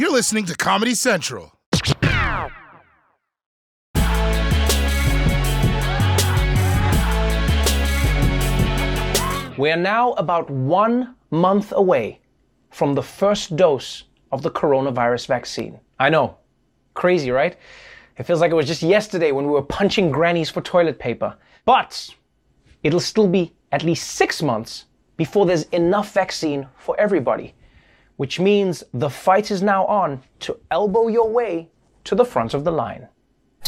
You're listening to Comedy Central. We are now about one month away from the first dose of the coronavirus vaccine. I know, crazy, right? It feels like it was just yesterday when we were punching grannies for toilet paper. But it'll still be at least six months before there's enough vaccine for everybody, which means the fight is now on to elbow your way to the front of the line.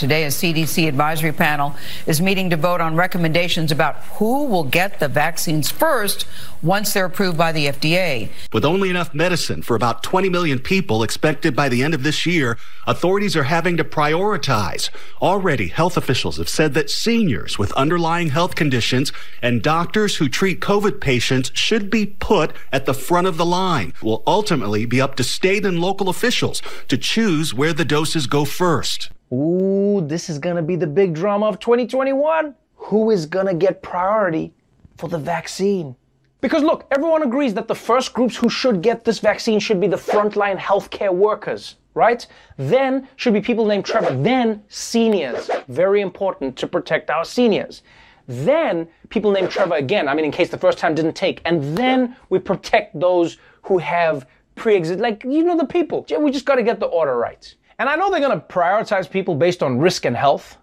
Today, a CDC advisory panel is meeting to vote on recommendations about who will get the vaccines first once they're approved by the FDA. With only enough medicine for about 20 million people expected by the end of this year, authorities are having to prioritize. Already, health officials have said that seniors with underlying health conditions and doctors who treat COVID patients should be put at the front of the line. It will ultimately be up to state and local officials to choose where the doses go first. Ooh, this is gonna be the big drama of 2021. Who is gonna get priority for the vaccine? Because look, everyone agrees that the first groups who should get this vaccine should be the frontline healthcare workers, right? Then should be people named Trevor. Then seniors. Very important to protect our seniors. Then people named Trevor again, I mean, in case the first time didn't take. And then we protect those who have pre exist, like, you know, the people. We just gotta get the order right. And I know they're going to prioritize people based on risk and health.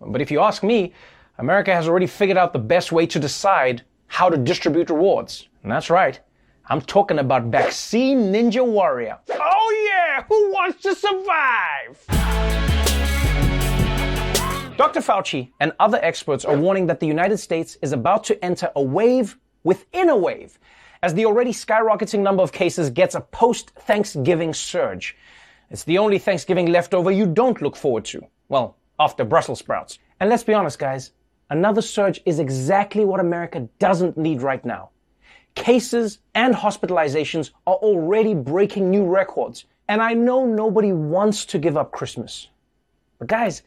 But if you ask me, America has already figured out the best way to decide how to distribute rewards. And that's right. I'm talking about Vaccine Ninja Warrior. Oh yeah, who wants to survive? Dr. Fauci and other experts are warning that the United States is about to enter a wave within a wave as the already skyrocketing number of cases gets a post Thanksgiving surge. It's the only Thanksgiving leftover you don't look forward to. Well, after Brussels sprouts. And let's be honest, guys, another surge is exactly what America doesn't need right now. Cases and hospitalizations are already breaking new records. And I know nobody wants to give up Christmas. But guys,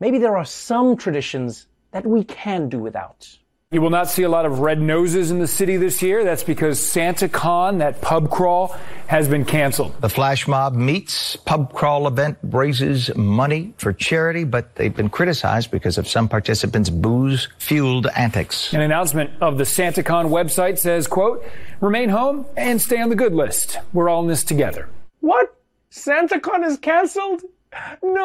maybe there are some traditions that we can do without. You will not see a lot of red noses in the city this year. That's because SantaCon, that pub crawl, has been canceled. The flash mob meets pub crawl event raises money for charity, but they've been criticized because of some participants' booze fueled antics. An announcement of the SantaCon website says, quote, remain home and stay on the good list. We're all in this together. What? SantaCon is canceled? No!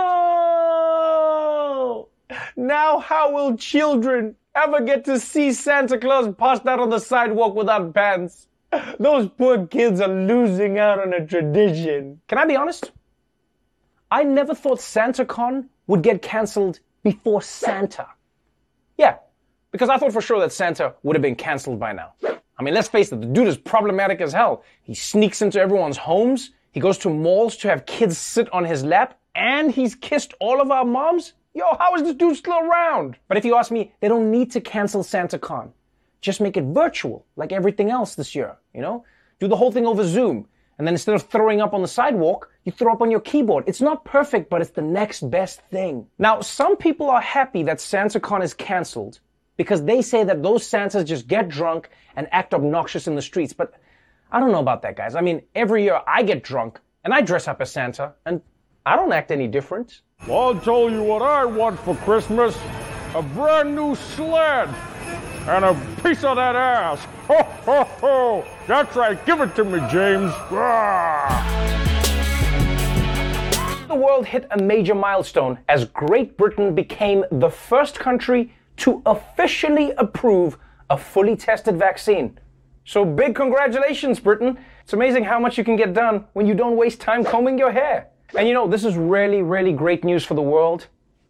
Now how will children ever get to see Santa Claus passed out on the sidewalk without pants? Those poor kids are losing out on a tradition. Can I be honest? I never thought SantaCon would get cancelled before Santa. Yeah, because I thought for sure that Santa would have been cancelled by now. I mean, let's face it, the dude is problematic as hell. He sneaks into everyone's homes, he goes to malls to have kids sit on his lap, and he's kissed all of our moms? Yo, how is this dude still around? But if you ask me, they don't need to cancel SantaCon. Just make it virtual, like everything else this year, you know? Do the whole thing over Zoom. And then instead of throwing up on the sidewalk, you throw up on your keyboard. It's not perfect, but it's the next best thing. Now, some people are happy that SantaCon is canceled because they say that those Santas just get drunk and act obnoxious in the streets. But I don't know about that, guys. I mean, every year I get drunk and I dress up as Santa and I don't act any different. I'll tell you what I want for Christmas a brand new sled and a piece of that ass. Ho, ho, ho. That's right. Give it to me, James. Ah. The world hit a major milestone as Great Britain became the first country to officially approve a fully tested vaccine. So big congratulations, Britain. It's amazing how much you can get done when you don't waste time combing your hair. And you know, this is really, really great news for the world,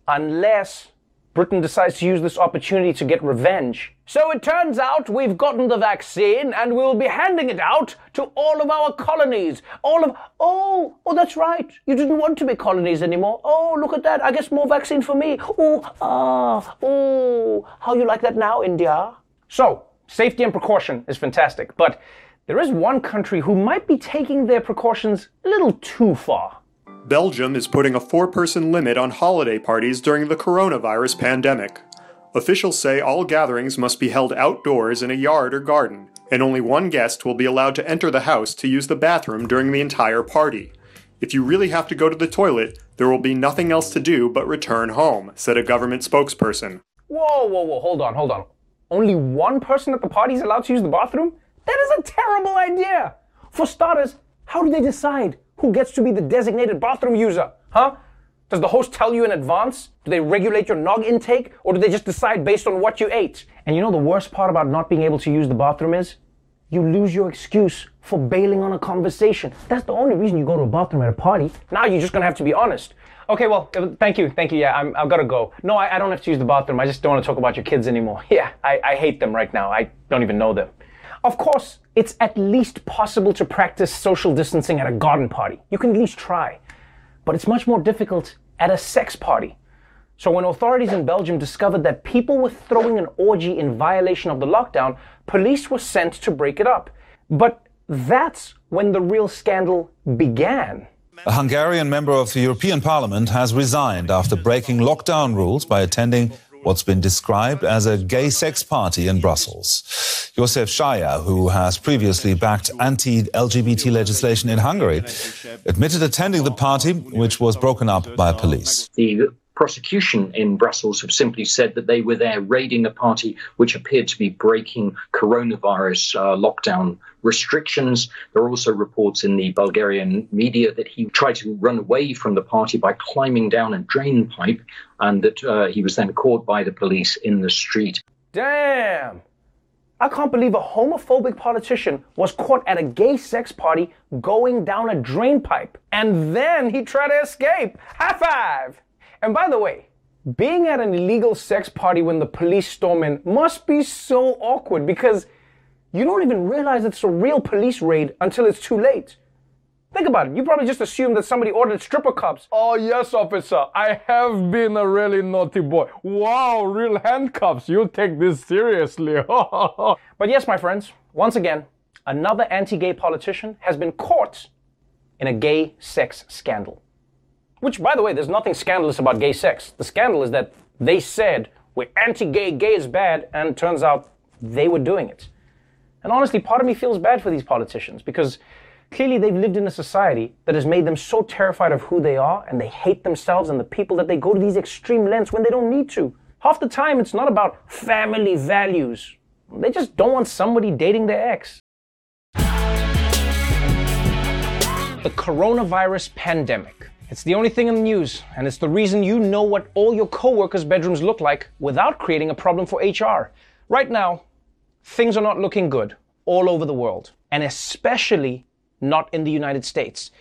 unless Britain decides to use this opportunity to get revenge. So it turns out we've gotten the vaccine and we'll be handing it out to all of our colonies. All of, oh, oh, that's right. You didn't want to be colonies anymore. Oh, look at that. I guess more vaccine for me. Oh, ah, oh, how you like that now, India? So, safety and precaution is fantastic, but there is one country who might be taking their precautions a little too far. Belgium is putting a four person limit on holiday parties during the coronavirus pandemic. Officials say all gatherings must be held outdoors in a yard or garden, and only one guest will be allowed to enter the house to use the bathroom during the entire party. If you really have to go to the toilet, there will be nothing else to do but return home, said a government spokesperson. Whoa, whoa, whoa, hold on, hold on. Only one person at the party is allowed to use the bathroom? That is a terrible idea. For starters, how do they decide who gets to be the designated bathroom user? Huh? Does the host tell you in advance? Do they regulate your nog intake? Or do they just decide based on what you ate? And you know the worst part about not being able to use the bathroom is? You lose your excuse for bailing on a conversation. That's the only reason you go to a bathroom at a party. Now you're just gonna have to be honest. Okay, well, uh, thank you, thank you. Yeah, I'm, I've gotta go. No, I, I don't have to use the bathroom. I just don't wanna talk about your kids anymore. Yeah, I, I hate them right now. I don't even know them. Of course, it's at least possible to practice social distancing at a garden party. You can at least try. But it's much more difficult at a sex party. So when authorities in Belgium discovered that people were throwing an orgy in violation of the lockdown, police were sent to break it up. But that's when the real scandal began. A Hungarian member of the European Parliament has resigned after breaking lockdown rules by attending what's been described as a gay sex party in Brussels. József Szájer, who has previously backed anti-LGBT legislation in Hungary, admitted attending the party, which was broken up by police. The prosecution in Brussels have simply said that they were there raiding a party which appeared to be breaking coronavirus uh, lockdown restrictions. There are also reports in the Bulgarian media that he tried to run away from the party by climbing down a drain pipe and that uh, he was then caught by the police in the street. Damn! I can't believe a homophobic politician was caught at a gay sex party going down a drain pipe. And then he tried to escape. High five! And by the way, being at an illegal sex party when the police storm in must be so awkward because you don't even realize it's a real police raid until it's too late. Think about it. You probably just assumed that somebody ordered stripper cups. Oh, yes, officer. I have been a really naughty boy. Wow, real handcuffs. You take this seriously. but yes, my friends, once again, another anti gay politician has been caught in a gay sex scandal. Which, by the way, there's nothing scandalous about gay sex. The scandal is that they said we're anti gay, gay is bad, and turns out they were doing it. And honestly, part of me feels bad for these politicians because clearly they've lived in a society that has made them so terrified of who they are and they hate themselves and the people that they go to these extreme lengths when they don't need to. Half the time, it's not about family values. They just don't want somebody dating their ex. The coronavirus pandemic. It's the only thing in the news, and it's the reason you know what all your coworkers' bedrooms look like without creating a problem for HR. Right now, things are not looking good all over the world, and especially not in the United States.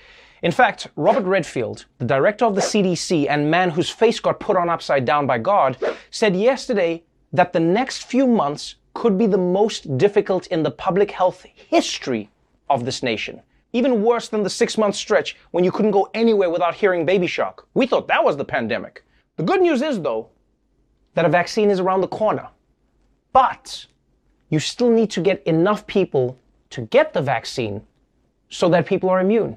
In fact, Robert Redfield, the director of the CDC and man whose face got put on upside down by God, said yesterday that the next few months could be the most difficult in the public health history of this nation even worse than the six month stretch when you couldn't go anywhere without hearing baby shark. We thought that was the pandemic. The good news is, though, that a vaccine is around the corner. But you still need to get enough people to get the vaccine so that people are immune.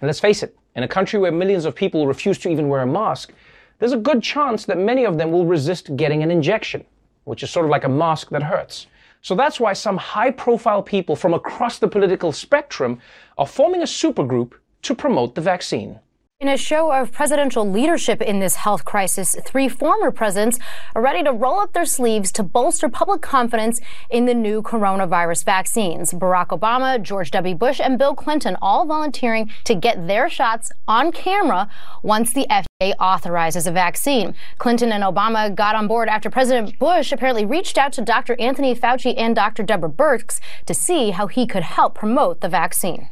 And let's face it, in a country where millions of people refuse to even wear a mask, there's a good chance that many of them will resist getting an injection, which is sort of like a mask that hurts. So that's why some high profile people from across the political spectrum are forming a supergroup to promote the vaccine. In a show of presidential leadership in this health crisis, three former presidents are ready to roll up their sleeves to bolster public confidence in the new coronavirus vaccines. Barack Obama, George W. Bush, and Bill Clinton all volunteering to get their shots on camera once the FDA authorizes a vaccine. Clinton and Obama got on board after President Bush apparently reached out to Dr. Anthony Fauci and Dr. Deborah Birx to see how he could help promote the vaccine.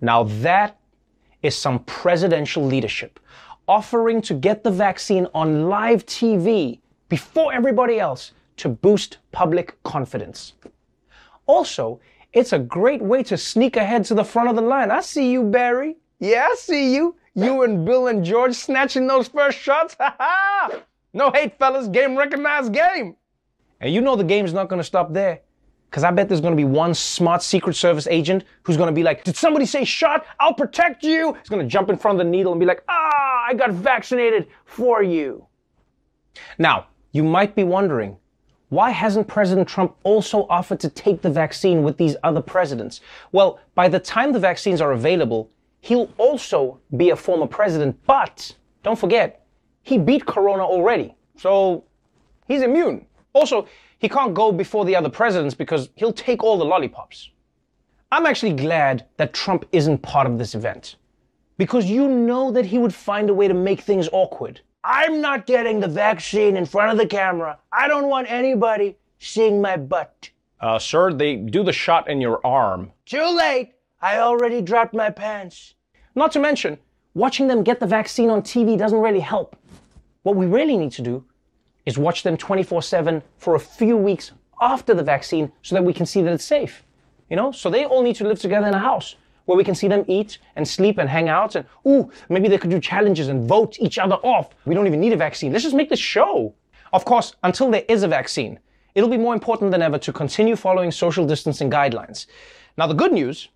Now that is some presidential leadership, offering to get the vaccine on live TV before everybody else to boost public confidence. Also, it's a great way to sneak ahead to the front of the line. I see you, Barry. Yeah, I see you. You and Bill and George snatching those first shots. Ha ha! No hate, fellas. Game recognized game. And you know the game's not going to stop there. Because I bet there's to be one smart Secret Service agent who's to be like, Did somebody say shot? I'll protect you. He's to jump in front of the needle and be like, Ah, I got vaccinated for you. Now, you might be wondering, why hasn't President Trump also offered to take the vaccine with these other presidents? Well, by the time the vaccines are available, he'll also be a former president, but don't forget, he beat Corona already. So he's immune. Also, he can't go before the other presidents because he'll take all the lollipops. I'm actually glad that Trump isn't part of this event because you know that he would find a way to make things awkward. I'm not getting the vaccine in front of the camera. I don't want anybody seeing my butt. Uh, sir, they do the shot in your arm. Too late. I already dropped my pants. Not to mention, watching them get the vaccine on TV doesn't really help. What we really need to do is watch them 24 7 for a few weeks after the vaccine so that we can see that it's safe. You know, so they all need to live together in a house where we can see them eat and sleep and hang out and, ooh, maybe they could do challenges and vote each other off. We don't even need a vaccine. Let's just make this show. Of course, until there is a vaccine, it'll be more important than ever to continue following social distancing guidelines. Now, the good news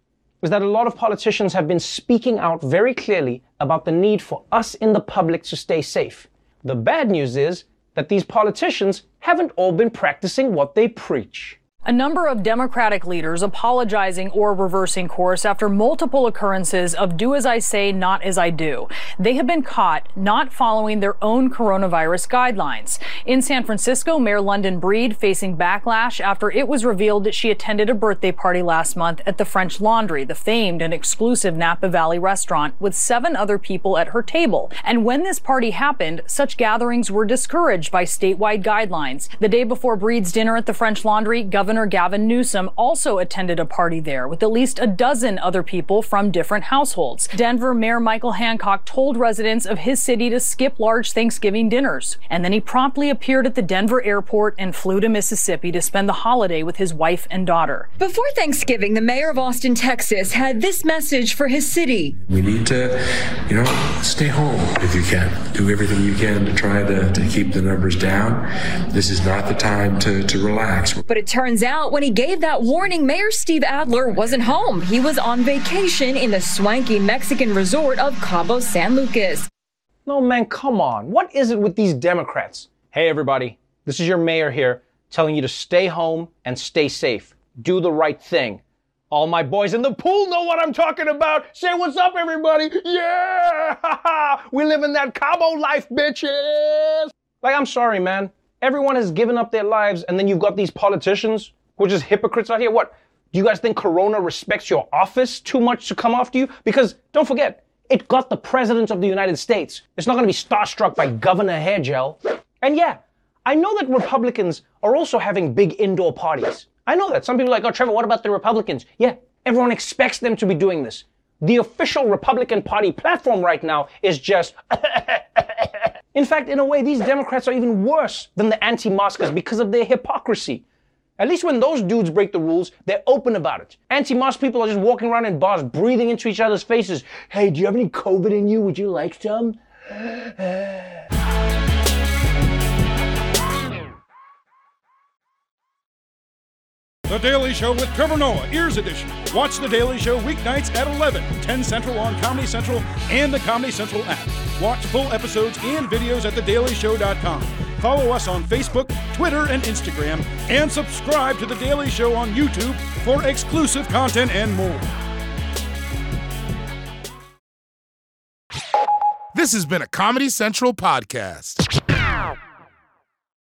is that a lot of politicians have been speaking out very clearly about the need for us in the public to stay safe. The bad news is that these politicians haven't all been practicing what they preach. A number of Democratic leaders apologizing or reversing course after multiple occurrences of do as I say, not as I do. They have been caught not following their own coronavirus guidelines. In San Francisco, Mayor London Breed facing backlash after it was revealed that she attended a birthday party last month at the French Laundry, the famed and exclusive Napa Valley restaurant, with seven other people at her table. And when this party happened, such gatherings were discouraged by statewide guidelines. The day before Breed's dinner at the French Laundry, Governor Governor Gavin Newsom also attended a party there with at least a dozen other people from different households. Denver Mayor Michael Hancock told residents of his city to skip large Thanksgiving dinners. And then he promptly appeared at the Denver airport and flew to Mississippi to spend the holiday with his wife and daughter. Before Thanksgiving, the mayor of Austin, Texas had this message for his city. We need to, you know, stay home if you can. Do everything you can to try to, to keep the numbers down. This is not the time to, to relax. But it turns out when he gave that warning, Mayor Steve Adler wasn't home. He was on vacation in the swanky Mexican resort of Cabo San Lucas. No, man, come on. What is it with these Democrats? Hey, everybody, this is your mayor here telling you to stay home and stay safe. Do the right thing. All my boys in the pool know what I'm talking about. Say what's up, everybody. Yeah! we live in that Cabo life, bitches. Like, I'm sorry, man. Everyone has given up their lives, and then you've got these politicians who are just hypocrites out here. What? Do you guys think Corona respects your office too much to come after you? Because don't forget, it got the President of the United States. It's not going to be starstruck by Governor Hair Gel. And yeah, I know that Republicans are also having big indoor parties. I know that. Some people are like, oh, Trevor, what about the Republicans? Yeah, everyone expects them to be doing this. The official Republican Party platform right now is just. in fact, in a way, these Democrats are even worse than the anti maskers because of their hypocrisy. At least when those dudes break the rules, they're open about it. Anti-mask people are just walking around in bars, breathing into each other's faces. Hey, do you have any COVID in you? Would you like some? The Daily Show with Trevor Noah, Ears Edition. Watch The Daily Show weeknights at 11, 10 Central on Comedy Central and the Comedy Central app. Watch full episodes and videos at thedailyshow.com. Follow us on Facebook, Twitter, and Instagram, and subscribe to The Daily Show on YouTube for exclusive content and more. This has been a Comedy Central podcast.